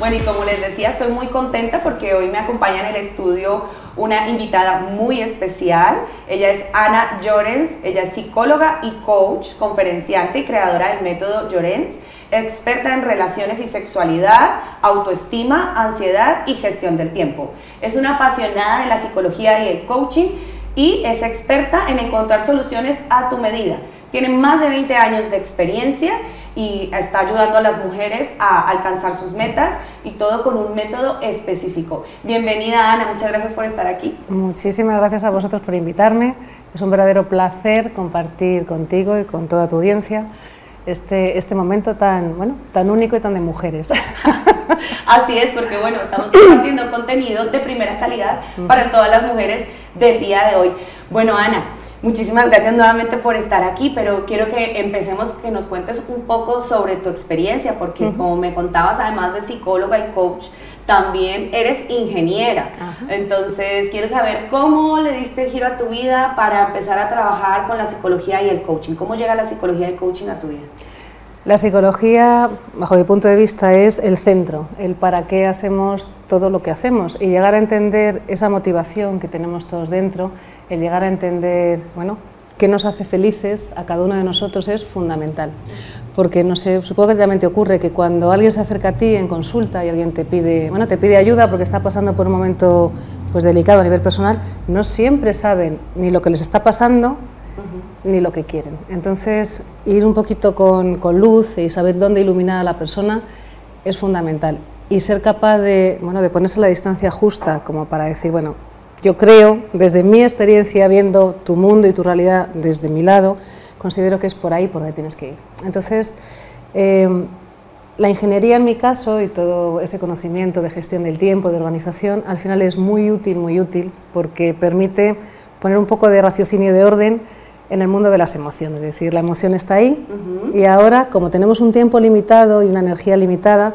Bueno, y como les decía, estoy muy contenta porque hoy me acompaña en el estudio una invitada muy especial. Ella es Ana Llorens, ella es psicóloga y coach, conferenciante y creadora del método Llorens, experta en relaciones y sexualidad, autoestima, ansiedad y gestión del tiempo. Es una apasionada de la psicología y el coaching y es experta en encontrar soluciones a tu medida. Tiene más de 20 años de experiencia y está ayudando a las mujeres a alcanzar sus metas y todo con un método específico. Bienvenida Ana, muchas gracias por estar aquí. Muchísimas gracias a vosotros por invitarme. Es un verdadero placer compartir contigo y con toda tu audiencia este, este momento tan, bueno, tan único y tan de mujeres. Así es, porque bueno, estamos compartiendo contenido de primera calidad para todas las mujeres del día de hoy. Bueno, Ana, Muchísimas gracias nuevamente por estar aquí, pero quiero que empecemos, que nos cuentes un poco sobre tu experiencia, porque como me contabas, además de psicóloga y coach, también eres ingeniera. Entonces, quiero saber cómo le diste el giro a tu vida para empezar a trabajar con la psicología y el coaching. ¿Cómo llega la psicología y el coaching a tu vida? La psicología, bajo mi punto de vista, es el centro, el para qué hacemos todo lo que hacemos y llegar a entender esa motivación que tenemos todos dentro el llegar a entender, bueno, qué nos hace felices a cada uno de nosotros es fundamental. Porque no sé, supongo que también te ocurre que cuando alguien se acerca a ti en consulta y alguien te pide, bueno, te pide ayuda porque está pasando por un momento pues delicado a nivel personal, no siempre saben ni lo que les está pasando ni lo que quieren. Entonces, ir un poquito con, luz y saber dónde iluminar a la persona es fundamental. Y ser capaz de, bueno, de ponerse la distancia justa como para decir, bueno, yo creo, desde mi experiencia, viendo tu mundo y tu realidad desde mi lado, considero que es por ahí por donde tienes que ir. Entonces, eh, la ingeniería en mi caso y todo ese conocimiento de gestión del tiempo, de organización, al final es muy útil, muy útil, porque permite poner un poco de raciocinio de orden en el mundo de las emociones. Es decir, la emoción está ahí y ahora, como tenemos un tiempo limitado y una energía limitada,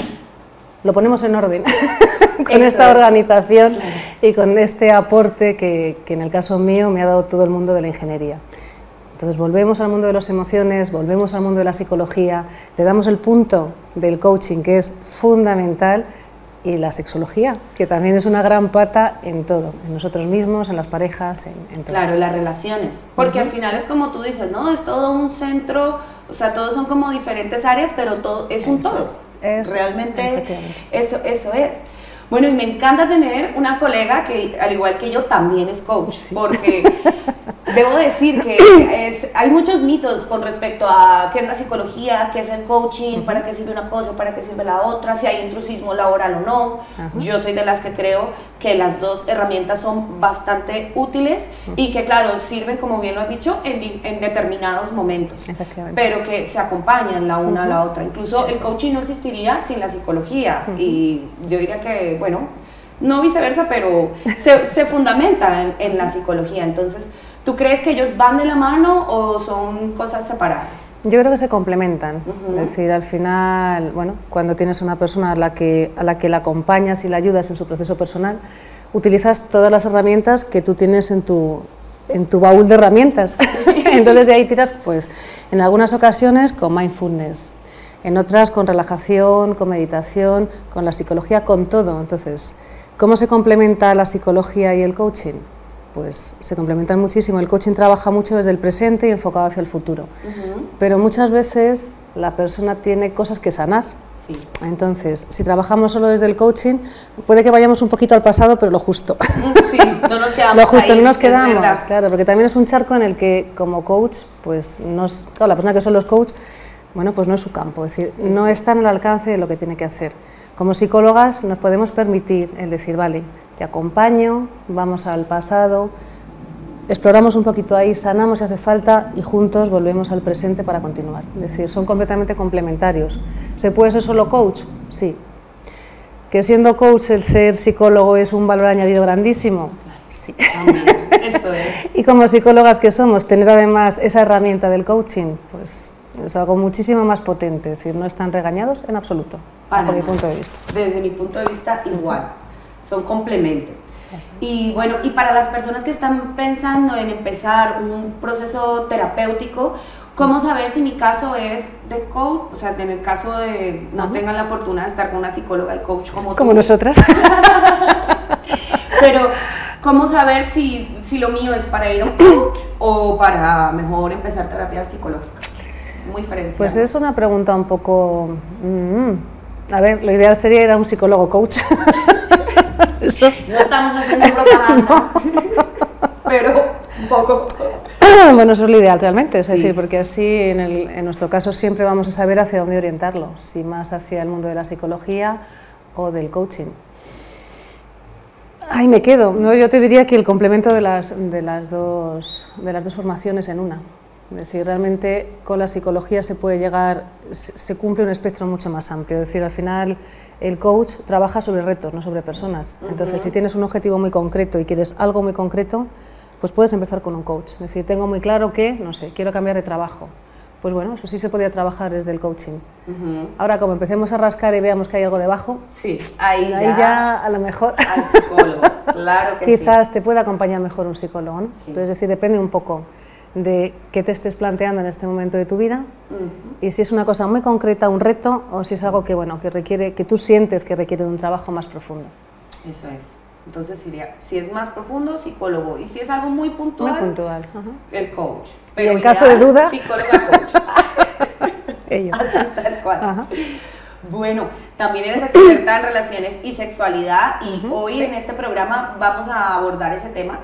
lo ponemos en orden con esta organización y con este aporte que, que, en el caso mío me ha dado todo el mundo de la ingeniería. Entonces volvemos al mundo de las emociones, volvemos al mundo de la psicología, le damos el punto del coaching que es fundamental y la sexología, que también es una gran pata en todo, en nosotros mismos, en las parejas, en, en todo. Claro, las relaciones, porque al final es como tú dices, ¿no? Es todo un centro, o sea, todos son como diferentes áreas, pero todo es un todo. Realmente eso, eso es. Bueno, y me encanta tener una colega que, al igual que yo, también es coach, porque debo decir que hay muchos mitos con respecto a qué es la psicología, qué es el coaching, para qué sirve una cosa, para qué sirve la otra, si hay intrusismo laboral o no. Yo soy de las que creo que las dos herramientas son bastante útiles y que, claro, sirven, como bien lo has dicho, en, determinados momentos, pero que se acompañan la una a la otra. Incluso el coaching no existiría sin la psicología y yo diría que, bueno, no viceversa, pero se, se fundamenta en, en la psicología. Entonces, ¿Tú crees que ellos van de la mano o son cosas separadas? Yo creo que se complementan. Es decir, al final, bueno, cuando tienes una persona a la, que, a la que la acompañas y la ayudas en su proceso personal, utilizas todas las herramientas que tú tienes en tu, en tu baúl de herramientas. Entonces de ahí tiras, pues, en algunas ocasiones con mindfulness, en otras con relajación, con meditación, con la psicología, con todo. Entonces, ¿cómo se complementa la psicología y el coaching? Pues se complementan muchísimo. El coaching trabaja mucho desde el presente y enfocado hacia el futuro. Pero muchas veces la persona tiene cosas que sanar. Sí. Entonces, si trabajamos solo desde el coaching, puede que vayamos un poquito al pasado, pero lo justo. Sí, no nos quedamos. lo justo, no nos quedamos, claro, porque también es un charco en el que como coach, pues no la persona que son los coach, bueno, pues no es su campo, es decir, no está en el alcance de lo que tiene que hacer. Como psicólogas nos podemos permitir el decir, vale, te acompaño, vamos al pasado, exploramos un poquito ahí, sanamos si hace falta y juntos volvemos al presente para continuar. Es decir, son completamente complementarios. ¿Se puede ser solo coach? Sí. ¿Que siendo coach el ser psicólogo es un valor añadido grandísimo? Sí. Eso es. y como psicólogas que somos, tener además esa herramienta del coaching, pues es algo muchísimo más potente, es decir, no están regañados en absoluto, desde mi punto de vista. Desde mi punto de vista, igual son complemento. Y bueno, y para las personas que están pensando en empezar un proceso terapéutico, ¿Cómo saber si mi caso es de coach? O sea, en el caso de no tengan la fortuna de estar con una psicóloga y coach como Como nosotras. Pero, ¿cómo saber si, si lo mío es para ir a un coach o para mejor empezar terapia psicológica? Muy diferente. Pues es una pregunta un poco... Mm, a ver, lo ideal sería ir a un psicólogo coach. Eso. No estamos haciendo propaganda, pero un poco. Bueno, eso es lo ideal realmente, es decir, porque así en, el, en, nuestro caso siempre vamos a saber hacia dónde orientarlo, si más hacia el mundo de la psicología o del coaching. Ahí me quedo. No, yo te diría que el complemento de las, de, las dos, de las dos formaciones en una. Es decir, realmente con la psicología se puede llegar, se cumple un espectro mucho más amplio. Es decir, al final el coach trabaja sobre retos, no sobre personas. Entonces, si tienes un objetivo muy concreto y quieres algo muy concreto, pues puedes empezar con un coach. Es decir, tengo muy claro que, no sé, quiero cambiar de trabajo. Pues bueno, eso sí se podía trabajar desde el coaching. Ahora, como empecemos a rascar y veamos que hay algo debajo, sí, ahí, ahí ya, a lo mejor al psicólogo, claro que quizás te pueda acompañar mejor un psicólogo. ¿no? Entonces, es decir, depende un poco de qué te estés planteando en este momento de tu vida y si es una cosa muy concreta, un reto, o si es algo que, bueno, que, requiere, que tú sientes que requiere de un trabajo más profundo. Eso es. Entonces sería, si es más profundo, psicólogo. Y si es algo muy puntual, muy puntual. el coach. Pero en caso de duda, psicóloga coach. Ellos. tal cual. Bueno, también eres experta en relaciones y sexualidad y hoy en este programa vamos a abordar ese tema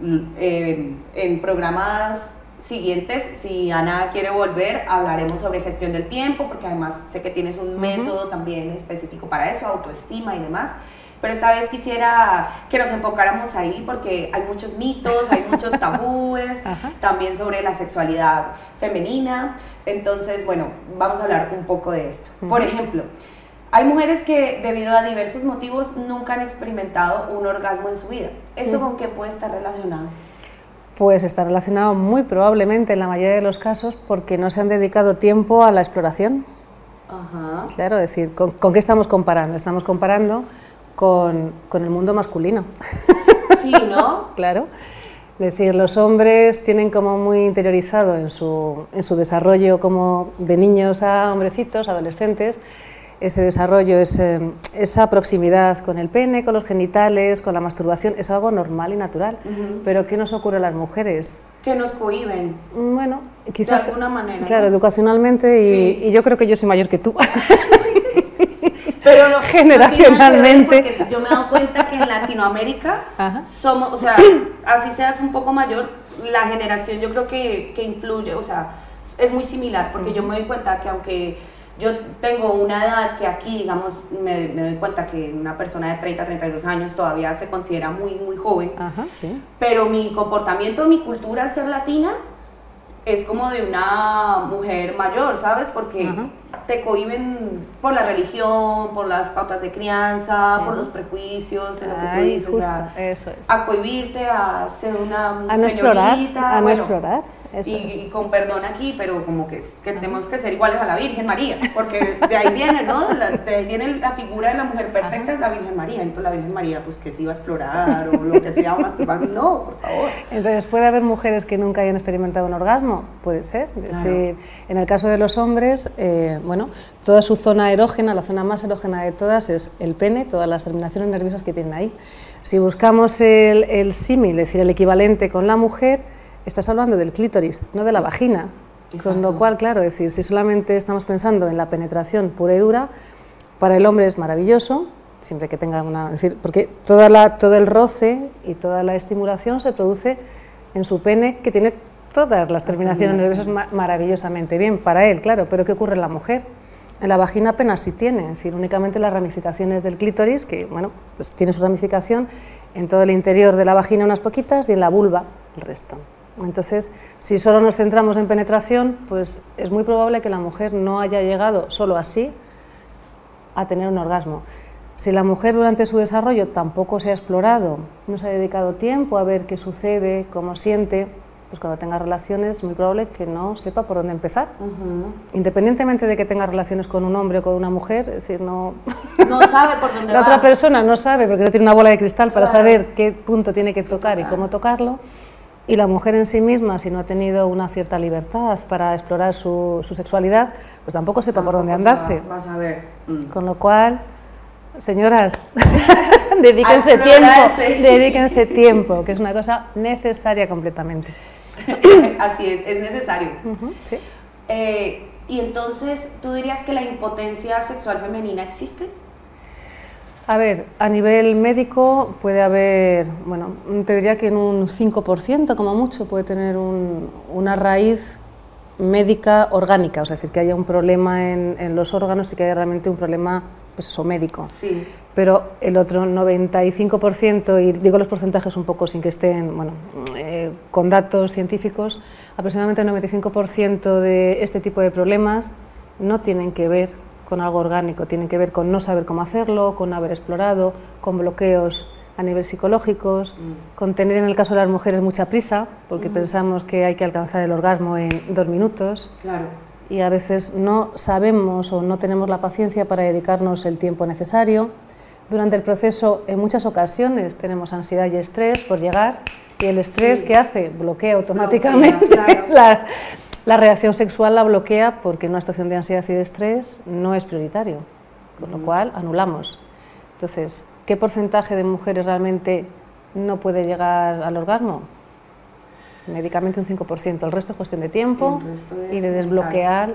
en programas siguientes, si Ana quiere volver, hablaremos sobre gestión del tiempo, porque además sé que tienes un método también específico para eso, autoestima y demás. Pero esta vez quisiera que nos enfocáramos ahí porque hay muchos mitos, hay muchos tabúes, también sobre la sexualidad femenina. Entonces, bueno, vamos a hablar un poco de esto. Por ejemplo, hay mujeres que debido a diversos motivos nunca han experimentado un orgasmo en su vida. ¿Eso con qué puede estar relacionado? Pues está relacionado muy probablemente en la mayoría de los casos porque no se han dedicado tiempo a la exploración. Ajá. Claro, es decir, ¿con, qué estamos comparando? Estamos comparando con, con el mundo masculino. Sí, ¿no? claro. Es decir, los hombres tienen como muy interiorizado en su, en su desarrollo como de niños a hombrecitos, adolescentes, ese desarrollo, esa proximidad con el pene, con los genitales, con la masturbación, es algo normal y natural. Pero ¿qué nos ocurre a las mujeres? Que nos cohiben. Bueno, quizás... De alguna manera. Claro, educacionalmente y, yo creo que yo soy mayor que tú. Pero no, generacionalmente. yo me he dado cuenta que en Latinoamérica somos, o sea, así seas un poco mayor, la generación yo creo que, que influye, o sea, es muy similar, porque yo me doy cuenta que aunque yo tengo una edad que aquí, digamos, me, doy cuenta que una persona de 30, 32 años todavía se considera muy, muy joven. Pero mi comportamiento, mi cultura al ser latina, es como de una mujer mayor, ¿sabes? Porque te cohiben por la religión, por las pautas de crianza, por los prejuicios, en lo que tú dices. eso es. A cohibirte, a ser una a no explorar, a no explorar y, con perdón aquí, pero como que, que tenemos que ser iguales a la Virgen María, porque de ahí viene, ¿no? de ahí viene la figura de la mujer perfecta, es la Virgen María. Entonces la Virgen María, pues que se iba a explorar o lo que sea, o masturbar. No, por favor. Entonces, ¿puede haber mujeres que nunca hayan experimentado un orgasmo? Puede ser. Es decir, en el caso de los hombres, eh, bueno, toda su zona erógena, la zona más erógena de todas es el pene, todas las terminaciones nerviosas que tienen ahí. Si buscamos el, el símil, es decir, el equivalente con la mujer, estás hablando del clítoris, no de la vagina. Con lo cual, claro, decir, si solamente estamos pensando en la penetración pura y dura, para el hombre es maravilloso, siempre que tenga una... decir, porque toda la, todo el roce y toda la estimulación se produce en su pene, que tiene todas las terminaciones nerviosas maravillosamente bien, para él, claro, pero ¿qué ocurre en la mujer? En la vagina apenas sí tiene, es decir, únicamente las ramificaciones del clítoris, que bueno, pues tiene su ramificación en todo el interior de la vagina unas poquitas y en la vulva el resto. Entonces, si solo nos centramos en penetración, pues es muy probable que la mujer no haya llegado solo así a tener un orgasmo. Si la mujer durante su desarrollo tampoco se ha explorado, no se ha dedicado tiempo a ver qué sucede, cómo siente, pues cuando tenga relaciones es muy probable que no sepa por dónde empezar. Independientemente de que tenga relaciones con un hombre o con una mujer, es decir, no... No sabe por dónde La otra persona no sabe porque no tiene una bola de cristal para saber qué punto tiene que tocar y cómo tocarlo y la mujer en sí misma, si no ha tenido una cierta libertad para explorar su, sexualidad, pues tampoco sepa por dónde andarse. Vas, a ver. Mm. Con lo cual, señoras, dedíquense tiempo, dedíquense tiempo, que es una cosa necesaria completamente. Así es, es necesario. sí. Eh, y entonces, ¿tú dirías que la impotencia sexual femenina existe? A ver, a nivel médico puede haber, bueno, te diría que en un 5% como mucho puede tener una raíz médica orgánica, o sea, decir, que haya un problema en, los órganos y que haya realmente un problema pues eso, médico. Sí. Pero el otro 95%, y digo los porcentajes un poco sin que estén bueno, eh, con datos científicos, aproximadamente el 95% de este tipo de problemas no tienen que ver con algo orgánico, tienen que ver con no saber cómo hacerlo, con no haber explorado, con bloqueos a nivel psicológicos, mm. con tener en el caso de las mujeres mucha prisa, porque mm. pensamos que hay que alcanzar el orgasmo en dos minutos. Claro. Y a veces no sabemos o no tenemos la paciencia para dedicarnos el tiempo necesario. Durante el proceso, en muchas ocasiones, tenemos ansiedad y estrés por llegar, y el estrés, ¿qué hace? Bloquea automáticamente la, la reacción sexual la bloquea porque en una situación de ansiedad y de estrés no es prioritario, con lo cual anulamos. Entonces, ¿qué porcentaje de mujeres realmente no puede llegar al orgasmo? Médicamente un 5%, el resto es cuestión de tiempo y de desbloquear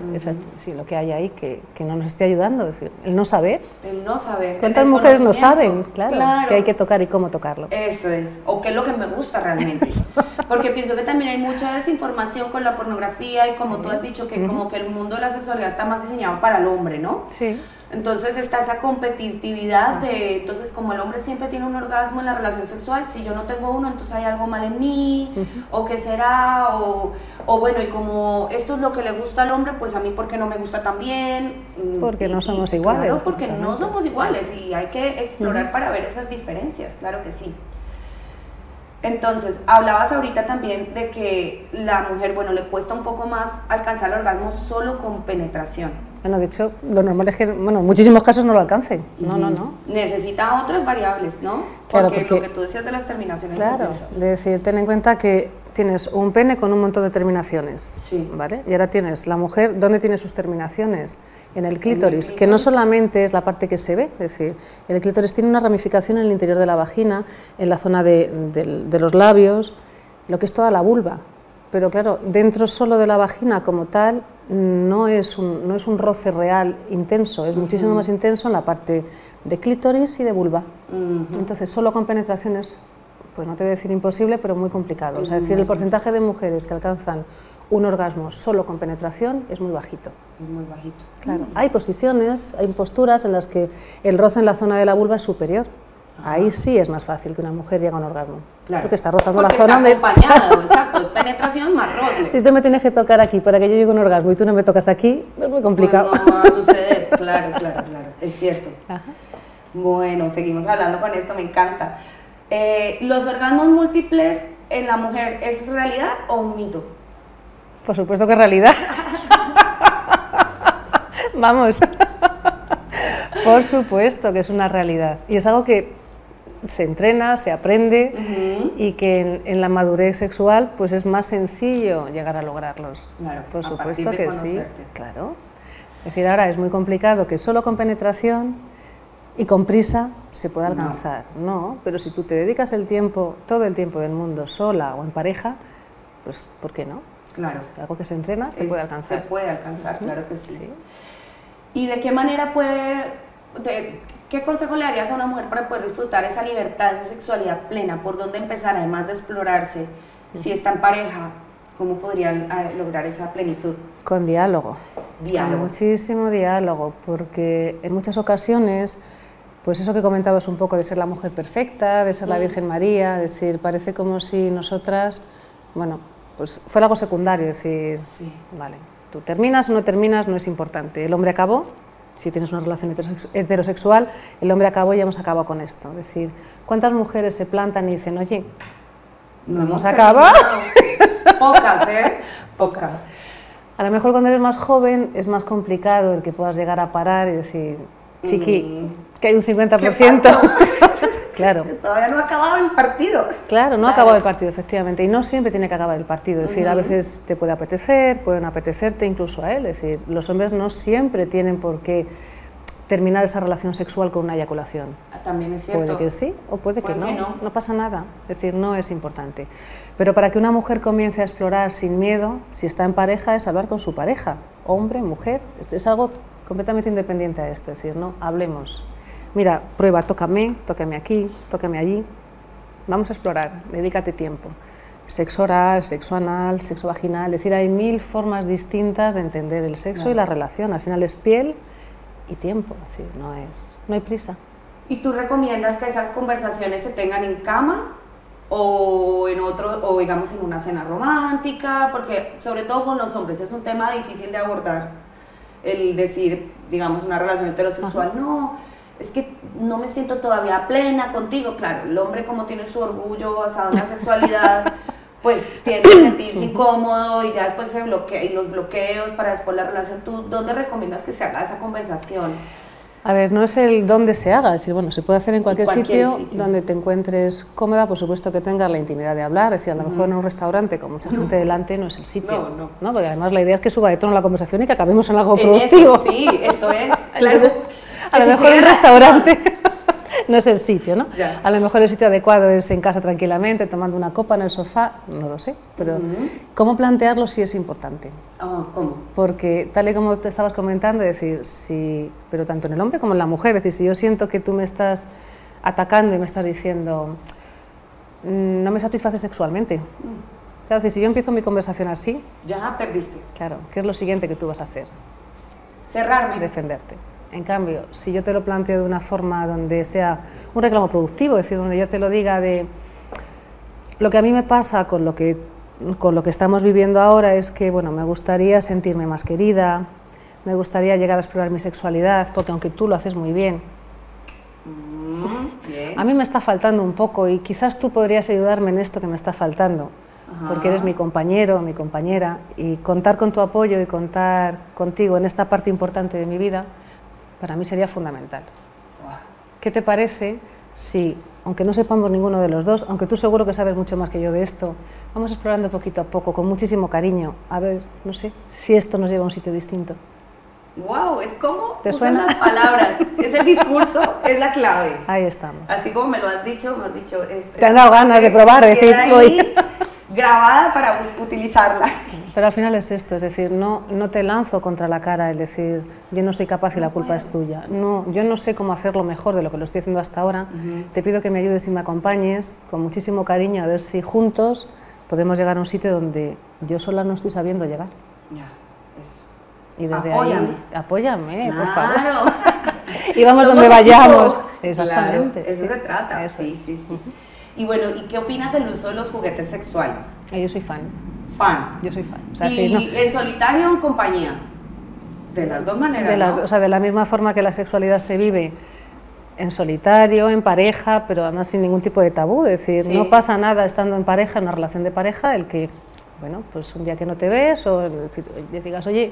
lo que hay ahí que, que, no nos esté ayudando, es decir, el no saber. El no saber. ¿Cuántas mujeres no saben? Claro, que hay que tocar y cómo tocarlo. Eso es, o qué es lo que me gusta realmente. Porque pienso que también hay mucha desinformación con la pornografía y como tú has dicho, que como que el mundo de la sexualidad está más diseñado para el hombre, ¿no? Sí. Entonces está esa competitividad de, entonces como el hombre siempre tiene un orgasmo en la relación sexual, si yo no tengo uno, entonces hay algo mal en mí, o qué será, o, o, bueno, y como esto es lo que le gusta al hombre, pues a mí porque no me gusta también. Mm, porque no somos iguales. Claro, porque no somos iguales y hay que explorar para ver esas diferencias, claro que sí. Entonces, hablabas ahorita también de que la mujer, bueno, le cuesta un poco más alcanzar el orgasmo solo con penetración. Bueno, de hecho, lo normal es que, bueno, en muchísimos casos no lo alcancen. No, no, no. Necesita otras variables, ¿no? Claro, porque, lo que tú decías de las terminaciones. Claro, es decir, ten en cuenta que tienes un pene con un montón de terminaciones. Sí. ¿Vale? Y ahora tienes la mujer, ¿dónde tiene sus terminaciones? En el clítoris, que no solamente es la parte que se ve, es decir, el clítoris tiene una ramificación en el interior de la vagina, en la zona de, de los labios, lo que es toda la vulva. Pero claro, dentro solo de la vagina como tal no es un, no es un roce real intenso, es muchísimo más intenso en la parte de clítoris y de vulva. Entonces, solo con penetraciones, pues no te voy a decir imposible, pero muy complicado. Es, decir, el porcentaje de mujeres que alcanzan un orgasmo solo con penetración es muy bajito. Es muy bajito. Claro. Hay posiciones, hay posturas en las que el roce en la zona de la vulva es superior. Ahí sí es más fácil que una mujer llegue a un orgasmo. Claro. Porque está rozando la zona está acompañado, exacto, es penetración más roce. Si tú me tienes que tocar aquí para que yo llegue a un orgasmo y tú no me tocas aquí, es muy complicado. Pues no va a suceder, claro, claro, claro, es cierto. Bueno, seguimos hablando con esto, me encanta. Eh, ¿Los orgasmos múltiples en la mujer es realidad o un mito? Por supuesto que es realidad. Vamos. Por supuesto que es una realidad. Y es algo que se entrena, se aprende y que en, la madurez sexual pues es más sencillo llegar a lograrlos. Claro, Por supuesto que sí, claro. Es decir, ahora es muy complicado que solo con penetración y con prisa se pueda alcanzar. No. pero si tú te dedicas el tiempo, todo el tiempo del mundo, sola o en pareja, pues ¿por qué no? Claro. algo que se entrena, se puede alcanzar. Se puede alcanzar, claro que sí. ¿Y de qué manera puede, qué consejo le darías a una mujer para poder disfrutar esa libertad, esa sexualidad plena? ¿Por dónde empezar, además de explorarse? Si está en pareja, ¿cómo podrían eh, lograr esa plenitud? Con diálogo. Diálogo. Con muchísimo diálogo, porque en muchas ocasiones pues eso que comentabas un poco de ser la mujer perfecta, de ser la Virgen María, decir, parece como si nosotras, bueno, pues fuera algo secundario, decir, sí. vale, tú terminas o no terminas no es importante. El hombre acabó, si tienes una relación heterosexual, el hombre acabó y hemos acabado con esto. Es decir, ¿cuántas mujeres se plantan y dicen, oye, no hemos acabado? Pocas, ¿eh? Pocas. A lo mejor cuando eres más joven es más complicado el que puedas llegar a parar y decir, chiqui, mm. que hay un 50%. Claro. Todavía no ha acabado el partido. Claro, no ha acabado el partido, efectivamente. Y no siempre tiene que acabar el partido. Es decir, a veces te puede apetecer, pueden apetecerte incluso a él. Es decir, los hombres no siempre tienen por qué terminar esa relación sexual con una eyaculación. Ah, también es cierto. Puede que sí o puede, que, no. no. pasa nada. Es decir, no es importante. Pero para que una mujer comience a explorar sin miedo, si está en pareja, es hablar con su pareja, hombre, mujer. Es algo completamente independiente a esto. Es decir, no, hablemos. Mira, prueba, tócame, tócame aquí, tócame allí. Vamos a explorar, dedícate tiempo. Sexo oral, sexo anal, sexo vaginal, es decir, hay mil formas distintas de entender el sexo y la relación. Al final es piel, y tiempo, decir, no, es, no hay prisa. ¿Y tú recomiendas que esas conversaciones se tengan en cama o en otro, o digamos en una cena romántica? Porque sobre todo con los hombres es un tema difícil de abordar, el decir, digamos, una relación heterosexual, no, es que no me siento todavía plena contigo. Claro, el hombre como tiene su orgullo basado en la sexualidad, pues tiende a sentirse incómodo y ya después se bloquea y los bloqueos para después la relación. ¿Tú dónde recomiendas que se haga esa conversación? A ver, no es el dónde se haga, es decir, bueno, se puede hacer en cualquier, sitio, donde te encuentres cómoda, por supuesto que tengas la intimidad de hablar, es decir, a lo mejor en un restaurante con mucha gente delante no es el sitio, no, no. Porque además la idea es que suba de tono la conversación y que acabemos en algo productivo. sí, eso es. claro. a lo mejor en un restaurante no es el sitio, ¿no? A lo mejor el sitio adecuado es en casa tranquilamente, tomando una copa en el sofá, no lo sé, pero ¿cómo plantearlo sí es importante? Ah, ¿Cómo? Porque tal y como te estabas comentando, es decir, si, pero tanto en el hombre como en la mujer, es decir, si yo siento que tú me estás atacando y me estás diciendo, mm, no me satisface sexualmente. Mm. Claro, si yo empiezo mi conversación así... Ya perdiste. Claro, ¿qué es lo siguiente que tú vas a hacer? Cerrarme. Defenderte. En cambio, si yo te lo planteo de una forma donde sea un reclamo productivo, es decir, donde yo te lo diga de lo que a mí me pasa con lo que, con lo que estamos viviendo ahora es que bueno, me gustaría sentirme más querida, me gustaría llegar a explorar mi sexualidad, porque aunque tú lo haces muy bien, mm, a mí me está faltando un poco y quizás tú podrías ayudarme en esto que me está faltando, porque eres mi compañero, mi compañera, y contar con tu apoyo y contar contigo en esta parte importante de mi vida para mí sería fundamental. ¿Qué te parece si, aunque no sepamos ninguno de los dos, aunque tú seguro que sabes mucho más que yo de esto, vamos explorando poquito a poco, con muchísimo cariño, a ver, no sé, si esto nos lleva a un sitio distinto? Wow, es como ¿Te suenan las palabras, es el discurso, es la clave. Ahí estamos. Así como me lo has dicho, me has dicho. Te han dado ganas de probar, decir, voy grabada para utilizarla. Pero al final es esto, es decir, no, no te lanzo contra la cara el decir yo no soy capaz y la culpa es tuya. No, yo no sé cómo hacerlo mejor de lo que lo estoy haciendo hasta ahora. Te pido que me ayudes y me acompañes con muchísimo cariño a ver si juntos podemos llegar a un sitio donde yo sola no estoy sabiendo llegar. Ya, eso. Y desde ahí, apóyame, por favor. y vamos donde vayamos. Exactamente. eso se trata. Sí, sí, sí. Y bueno, ¿y qué opinas del uso de los juguetes sexuales? Eh, yo soy fan. Fan. Yo soy fan. ¿Y en solitario o en compañía? De las dos maneras. De, ¿no? o sea, de la misma forma que la sexualidad se vive en solitario, en pareja, pero además sin ningún tipo de tabú. Es decir, no pasa nada estando en pareja, en una relación de pareja, el que bueno, pues un día que no te ves o digas, oye,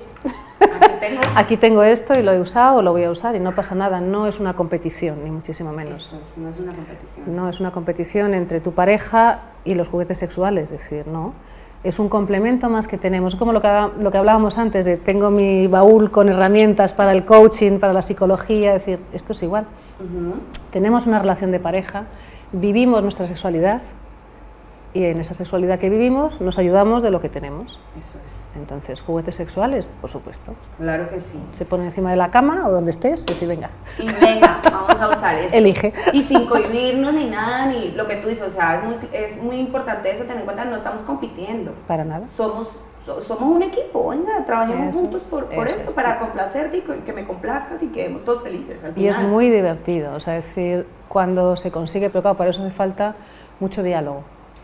aquí tengo... esto y lo he usado o lo voy a usar y no pasa nada, no es una competición, ni muchísimo menos. no es una competición. No es una competición entre tu pareja y los juguetes sexuales, es decir, no. Es un complemento más que tenemos, como lo que, lo que hablábamos antes de tengo mi baúl con herramientas para el coaching, para la psicología, es decir, esto es igual. Tenemos una relación de pareja, vivimos nuestra sexualidad, y en esa sexualidad que vivimos nos ayudamos de lo que tenemos. Eso es. Entonces, juguetes sexuales, por supuesto. Claro que sí. Se pone encima de la cama o donde estés y decir, venga. Y venga, vamos a usar eso. Elige. Y sin cohibirnos ni nada, ni lo que tú dices. O sea, es muy, es muy importante eso, tener en cuenta, no estamos compitiendo. Para nada. Somos somos un equipo, venga, trabajemos juntos por, por eso, para complacerte y que me complazcas y quedemos todos felices. y es muy divertido, o sea, es decir, cuando se consigue, pero claro, para eso hace falta mucho diálogo.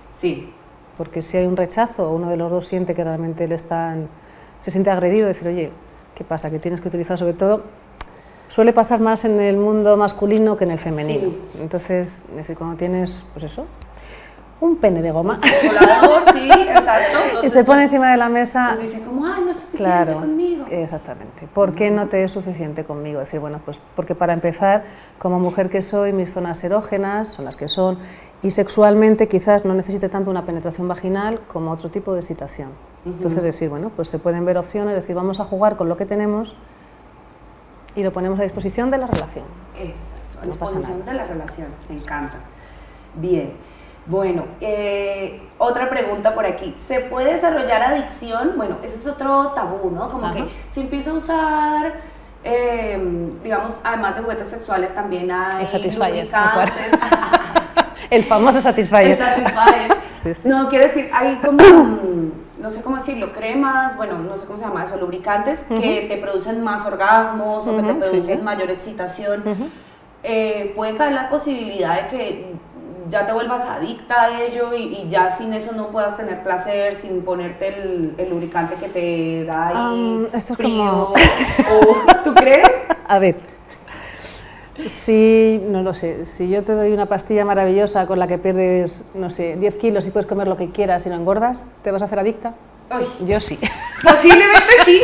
Sí. Porque si hay un rechazo, uno de los dos siente que realmente él está se siente agredido, decir, oye, ¿qué pasa? Que tienes que utilizar sobre todo suele pasar más en el mundo masculino que en el femenino. Entonces, decir, cuando tienes, pues eso, un pene de goma. Sí, exacto. y se pone encima de la mesa. Y dice como, ah, no es suficiente conmigo. Exactamente. ¿Por qué no te es suficiente conmigo? Decir, bueno, pues porque para empezar, como mujer que soy, mis zonas erógenas son las que son, y sexualmente quizás no necesite tanto una penetración vaginal como otro tipo de excitación. Entonces decir, bueno, pues se pueden ver opciones, decir, vamos a jugar con lo que tenemos y lo ponemos a disposición de la relación. Exacto, a disposición de la relación, me encanta. Bien. Bueno, eh, otra pregunta por aquí. ¿Se puede desarrollar adicción? Bueno, ese es otro tabú, ¿no? Como que si empiezo a usar, em, digamos, además de juguetes sexuales, también hay lubricantes. El famoso Satisfyer. El Satisfyer. sí, sí. No, quiero decir, hay como, no sé cómo decirlo, cremas, bueno, no sé cómo se llama eso, lubricantes que te producen más orgasmos o que te producen mayor excitación. Eh, puede caer la posibilidad de que ya te vuelvas adicta a ello y, ya sin eso no puedas tener placer, sin ponerte el, lubricante que te da ahí esto es Como... ¿Tú crees? A ver, si, no lo sé, si yo te doy una pastilla maravillosa con la que pierdes, no sé, 10 kilos y puedes comer lo que quieras y no engordas, ¿te vas a hacer adicta? Yo sí. Posiblemente sí.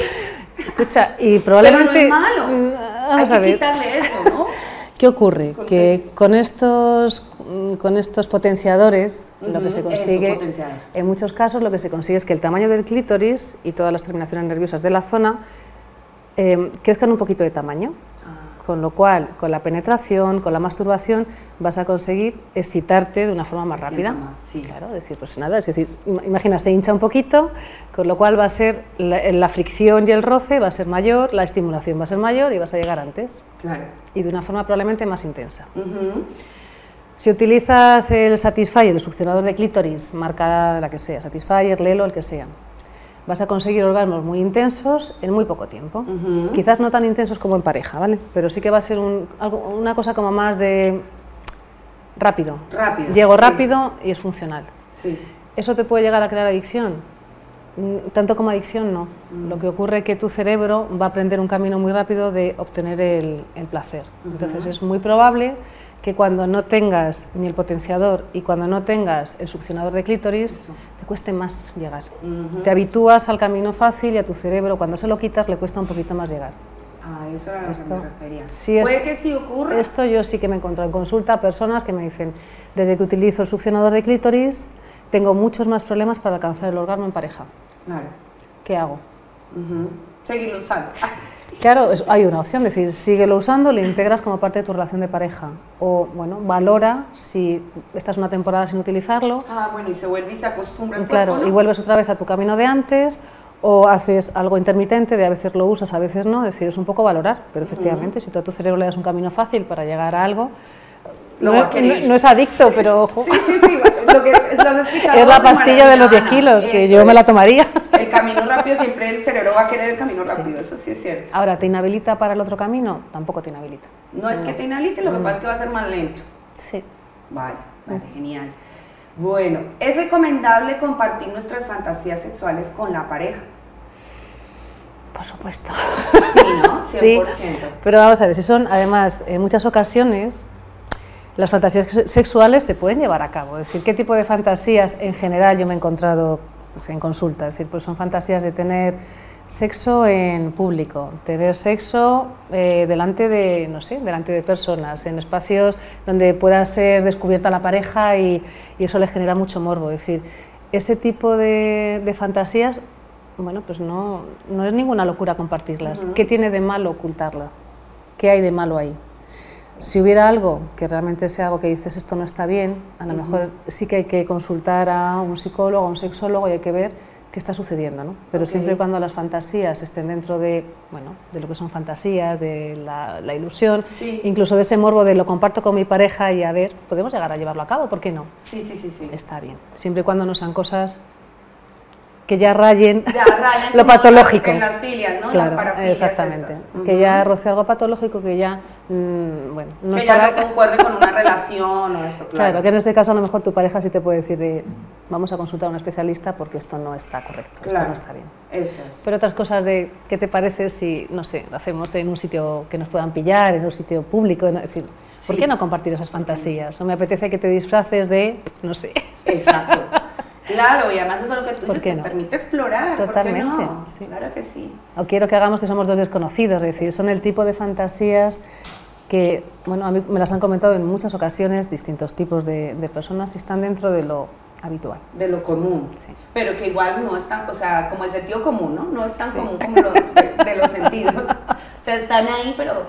Escucha, y probablemente... Pero no es malo. Mm, vamos Hay que ver. quitarle eso, ¿no? ¿Qué ocurre? que con estos, con estos potenciadores lo que se consigue, en muchos casos lo que se consigue es que el tamaño del clítoris y todas las terminaciones nerviosas de la zona eh, crezcan un poquito de tamaño. Con lo cual, con la penetración, con la masturbación, vas a conseguir excitarte de una forma más rápida. sí. Claro, decir, pues nada, es decir, imagina, se hincha un poquito, con lo cual va a ser la, fricción y el roce va a ser mayor, la estimulación va a ser mayor y vas a llegar antes. Claro. Y de una forma probablemente más intensa. Si utilizas el Satisfyer, el succionador de clítoris, marca la que sea, Satisfyer, Lelo, el que sea, vas a conseguir orgasmos muy intensos en muy poco tiempo. Quizás no tan intensos como en pareja, ¿vale? Pero sí que va a ser una cosa como más de rápido. Rápido. Llego rápido y es funcional. Sí. ¿Eso te puede llegar a crear adicción? Mm, tanto como adicción, no. Lo que ocurre es que tu cerebro va a aprender un camino muy rápido de obtener el, placer. Entonces es muy probable que cuando no tengas ni el potenciador y cuando no tengas el succionador de clítoris, te cueste más llegar. Te habitúas al camino fácil y a tu cerebro, cuando se lo quitas, le cuesta un poquito más llegar. Ah, eso era lo que me refería. ¿Puede que sí ocurra? Esto yo sí que me encuentro en consulta personas que me dicen, desde que utilizo el succionador de clítoris, tengo muchos más problemas para alcanzar el orgasmo en pareja. Claro. ¿Qué hago? Seguirlo usando. Claro, hay una opción, es decir, síguelo usando, le integras como parte de tu relación de pareja. O, bueno, valora si estás una temporada sin utilizarlo. Ah, bueno, y se vuelve y se acostumbra Claro, y vuelves otra vez a tu camino de antes, o haces algo intermitente, de a veces lo usas, a veces no, es decir, es un poco valorar. Pero efectivamente, si tú a tu cerebro le das un camino fácil para llegar a algo, no, es adicto, pero ojo. Sí, sí, sí, lo que Es la pastilla de los 10 kilos, que yo me la tomaría. El camino rápido, siempre el cerebro va a querer el camino rápido, eso sí es cierto. Ahora, ¿te inhabilita para el otro camino? Tampoco te inhabilita. No, es que te inhabilite, lo que pasa es que va a ser más lento. Sí. Vale, vale, genial. Bueno, ¿es recomendable compartir nuestras fantasías sexuales con la pareja? Por supuesto. Sí, ¿no? 100%. Sí, pero vamos a ver, si son, además, en muchas ocasiones, las fantasías sexuales se pueden llevar a cabo. Es decir, ¿qué tipo de fantasías en general yo me he encontrado pues, en consulta? Es decir, pues son fantasías de tener sexo en público, tener sexo eh, delante de, no sé, delante de personas, en espacios donde pueda ser descubierta la pareja y, eso les genera mucho morbo. Es decir, ese tipo de, fantasías, bueno, pues no, no, es ninguna locura compartirlas. ¿Qué tiene de malo ocultarla? ¿Qué hay de malo ahí? Si hubiera algo que realmente sea algo que dices esto no está bien, a lo mejor sí que hay que consultar a un psicólogo, a un sexólogo y hay que ver qué está sucediendo, ¿no? Pero siempre y cuando las fantasías estén dentro de, bueno, de lo que son fantasías, de la, ilusión, incluso de ese morbo de lo comparto con mi pareja y a ver, podemos llegar a llevarlo a cabo, ¿por qué no? Sí, sí, sí, sí. Está bien. Siempre y cuando no sean cosas que ya rayen, ya lo patológico. En las filias, ¿no? Claro, exactamente. Que ya roce algo patológico que ya, mm, bueno, no que ya no concuerde con una relación o esto, claro. que en ese caso a lo mejor tu pareja sí te puede decir vamos a consultar a un especialista porque esto no está correcto, esto no está bien. Eso es. Pero otras cosas de qué te parece si, no sé, lo hacemos en un sitio que nos puedan pillar, en un sitio público, es decir, ¿Por qué no compartir esas fantasías? O me apetece que te disfraces de, no sé. Exacto. Claro, y además eso es lo que tú dices, te permite explorar. Totalmente, ¿por qué no? sí. Claro que sí. O quiero que hagamos que somos dos desconocidos, es decir, son el tipo de fantasías que, bueno, a mí me las han comentado en muchas ocasiones distintos tipos de, personas y están dentro de lo habitual. De lo común. Sí. Pero que igual no están, o sea, como el sentido común, ¿no? No es tan común como lo de, los sentidos. o sea, están ahí, pero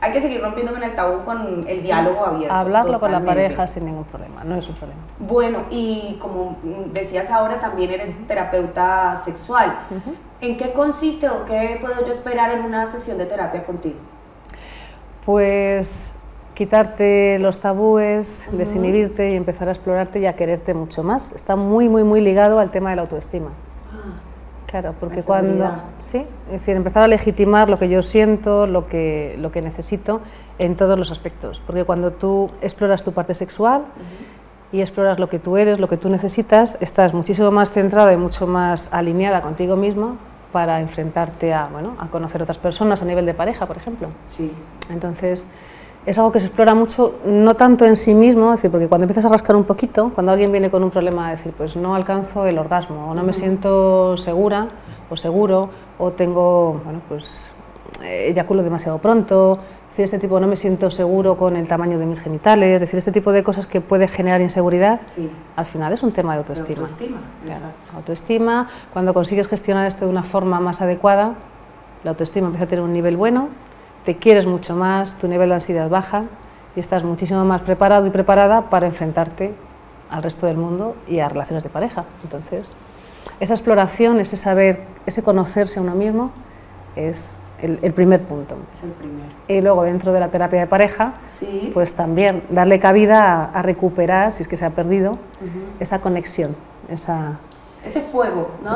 hay que seguir rompiendo con el tabú con el diálogo abierto. Hablarlo con la pareja sin ningún problema, no es un problema. Bueno, y como decías ahora, también eres terapeuta sexual. ¿En qué consiste o qué puedo yo esperar en una sesión de terapia contigo? Pues quitarte los tabúes, desinhibirte y empezar a explorarte y a quererte mucho más. Está muy, muy, muy ligado al tema de la autoestima. Claro, porque cuando... Sí, es decir, empezar a legitimar lo que yo siento, lo que, lo que necesito en todos los aspectos. Porque cuando tú exploras tu parte sexual y exploras lo que tú eres, lo que tú necesitas, estás muchísimo más centrada y mucho más alineada contigo mismo para enfrentarte a, bueno, a conocer otras personas a nivel de pareja, por ejemplo. Sí. Entonces, es algo que se explora mucho, no tanto en sí mismo, decir, porque cuando empiezas a rascar un poquito, cuando alguien viene con un problema, decir, pues no alcanzo el orgasmo, o no me siento segura o seguro, o tengo, bueno, pues eh, eyaculo demasiado pronto, decir, este tipo no me siento seguro con el tamaño de mis genitales, es decir, este tipo de cosas que puede generar inseguridad, al final es un tema de autoestima. autoestima, autoestima, cuando consigues gestionar esto de una forma más adecuada, la autoestima empieza a tener un nivel bueno, te quieres mucho más, tu nivel de ansiedad baja y estás muchísimo más preparado y preparada para enfrentarte al resto del mundo y a relaciones de pareja. Entonces, esa exploración, ese saber, ese conocerse a uno mismo es el, primer punto. Es el Y luego dentro de la terapia de pareja, pues también darle cabida a, recuperar, si es que se ha perdido, esa conexión, esa... Ese fuego, ¿no?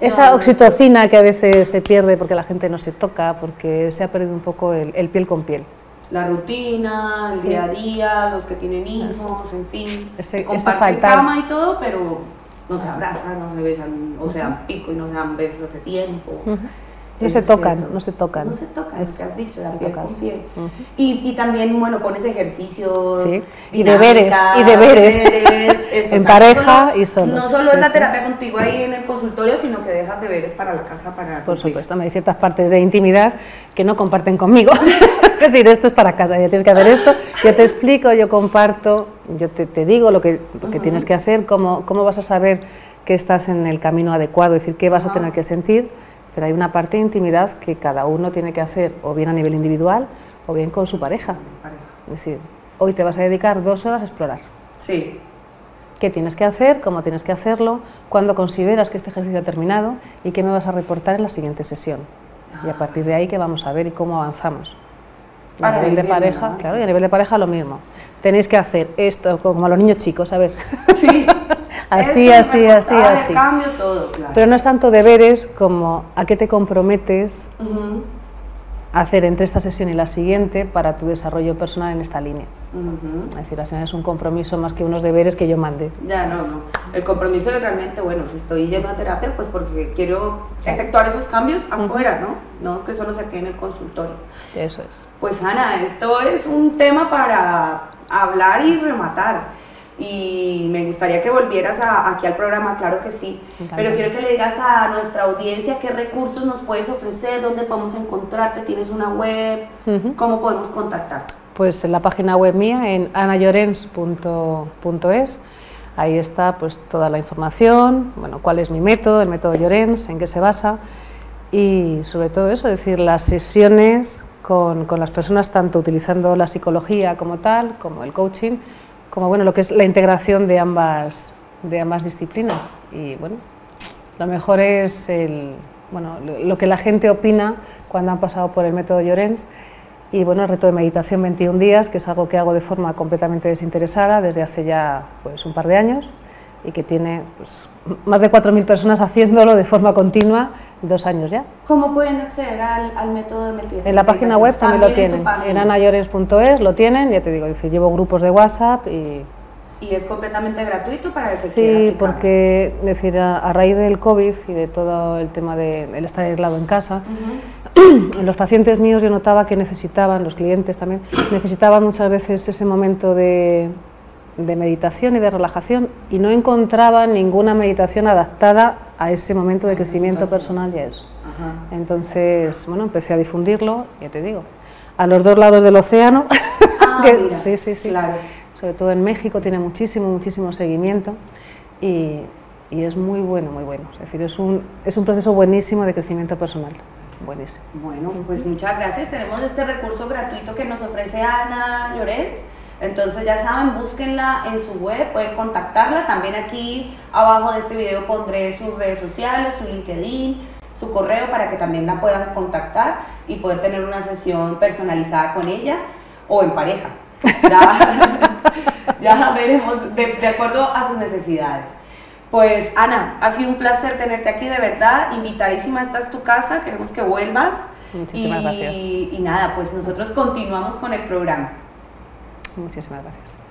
esa oxitocina que a veces se pierde porque la gente no se toca, porque se ha perdido un poco el, piel con piel. La rutina, el día a día, los que tienen hijos, en fin. Ese, comparten cama y todo, pero no se abrazan, no se besan, o se dan pico y no se dan besos hace tiempo. No se tocan, no se tocan. No se tocan, es, que has dicho, la piel con piel. y, y, también, bueno, pones ejercicios, sí. y deberes, y deberes, en pareja y solos. No solo es la terapia contigo ahí en el consultorio, sino que dejas deberes para la casa, para Por supuesto, hay ciertas partes de intimidad que no comparten conmigo. es decir, esto es para casa, ya tienes que hacer esto, yo te explico, yo comparto, yo te, te digo lo que, lo que tienes que hacer, cómo, cómo vas a saber que estás en el camino adecuado, es decir, qué vas a tener que sentir pero hay una parte de intimidad que cada uno tiene que hacer o bien a nivel individual o bien con su pareja. Es decir, hoy te vas a dedicar dos horas a explorar. Sí. ¿Qué tienes que hacer? ¿Cómo tienes que hacerlo? ¿Cuándo consideras que este ejercicio ha terminado? ¿Y qué me vas a reportar en la siguiente sesión? Y a partir de ahí, ¿qué vamos a ver y cómo avanzamos? a nivel de pareja, claro, y a nivel de pareja lo mismo. Tenéis que hacer esto, como a los niños chicos, a ver. Sí. así, así, así, así. Cambio todo, claro. Pero no es tanto deberes como a qué te comprometes a hacer entre esta sesión y la siguiente para tu desarrollo personal en esta línea. Es decir, al final es un compromiso más que unos deberes que yo mande. Ya, no, no. El compromiso es realmente, bueno, si estoy yendo a terapia, pues porque quiero efectuar esos cambios afuera, ¿no? No que solo se quede en el consultorio. Eso es. Pues Ana, esto es un tema para hablar y rematar y me gustaría que volvieras aquí al programa, claro que sí. Pero quiero que le digas a nuestra audiencia qué recursos nos puedes ofrecer, dónde podemos encontrarte, tienes una web, cómo podemos contactarte. Pues en la página web mía, en anayolens.es, ahí está pues toda la información, bueno, cuál es mi método, el método Llorens, en qué se basa y sobre todo eso, es decir, las sesiones con, con las personas, tanto utilizando la psicología como tal, como el coaching, como bueno, lo que es la integración de ambas, de ambas disciplinas. Y bueno, lo mejor es el, bueno, lo que la gente opina cuando han pasado por el método Llorens. Y bueno, el reto de meditación 21 días, que es algo que hago de forma completamente desinteresada desde hace ya pues, un par de años y que tiene pues, más de 4.000 personas haciéndolo de forma continua dos años ya. ¿Cómo pueden acceder al, método de meditación? En la página web también, lo tienen. En, anayores.es lo tienen, ya te digo, llevo grupos de WhatsApp y, y es completamente gratuito para el que Sí, porque decir, a, raíz del COVID y de todo el tema del de, estar aislado en casa, los pacientes míos yo notaba que necesitaban, los clientes también, necesitaban muchas veces ese momento de, de meditación y de relajación y no encontraban ninguna meditación adaptada a ese momento de crecimiento personal y a eso. Entonces, bueno, empecé a difundirlo, ya te digo, a los dos lados del océano. Ah, sí, sí, sí. Claro. Sobre todo en México tiene muchísimo, muchísimo seguimiento y, y, es muy bueno, muy bueno. Es decir, es un, es un proceso buenísimo de crecimiento personal. Buenísimo. Bueno, pues muchas gracias. Tenemos este recurso gratuito que nos ofrece Ana Llorens. Entonces ya saben, búsquenla en su web, pueden contactarla. También aquí abajo de este video pondré sus redes sociales, su LinkedIn, su correo para que también la puedan contactar y poder tener una sesión personalizada con ella o en pareja. Ya, veremos de, acuerdo a sus necesidades. Pues Ana, ha sido un placer tenerte aquí, de verdad, invitadísima, esta es tu casa, queremos que vuelvas. Muchísimas y, gracias. Y nada, pues nosotros continuamos con el programa. Muchísimas gracias.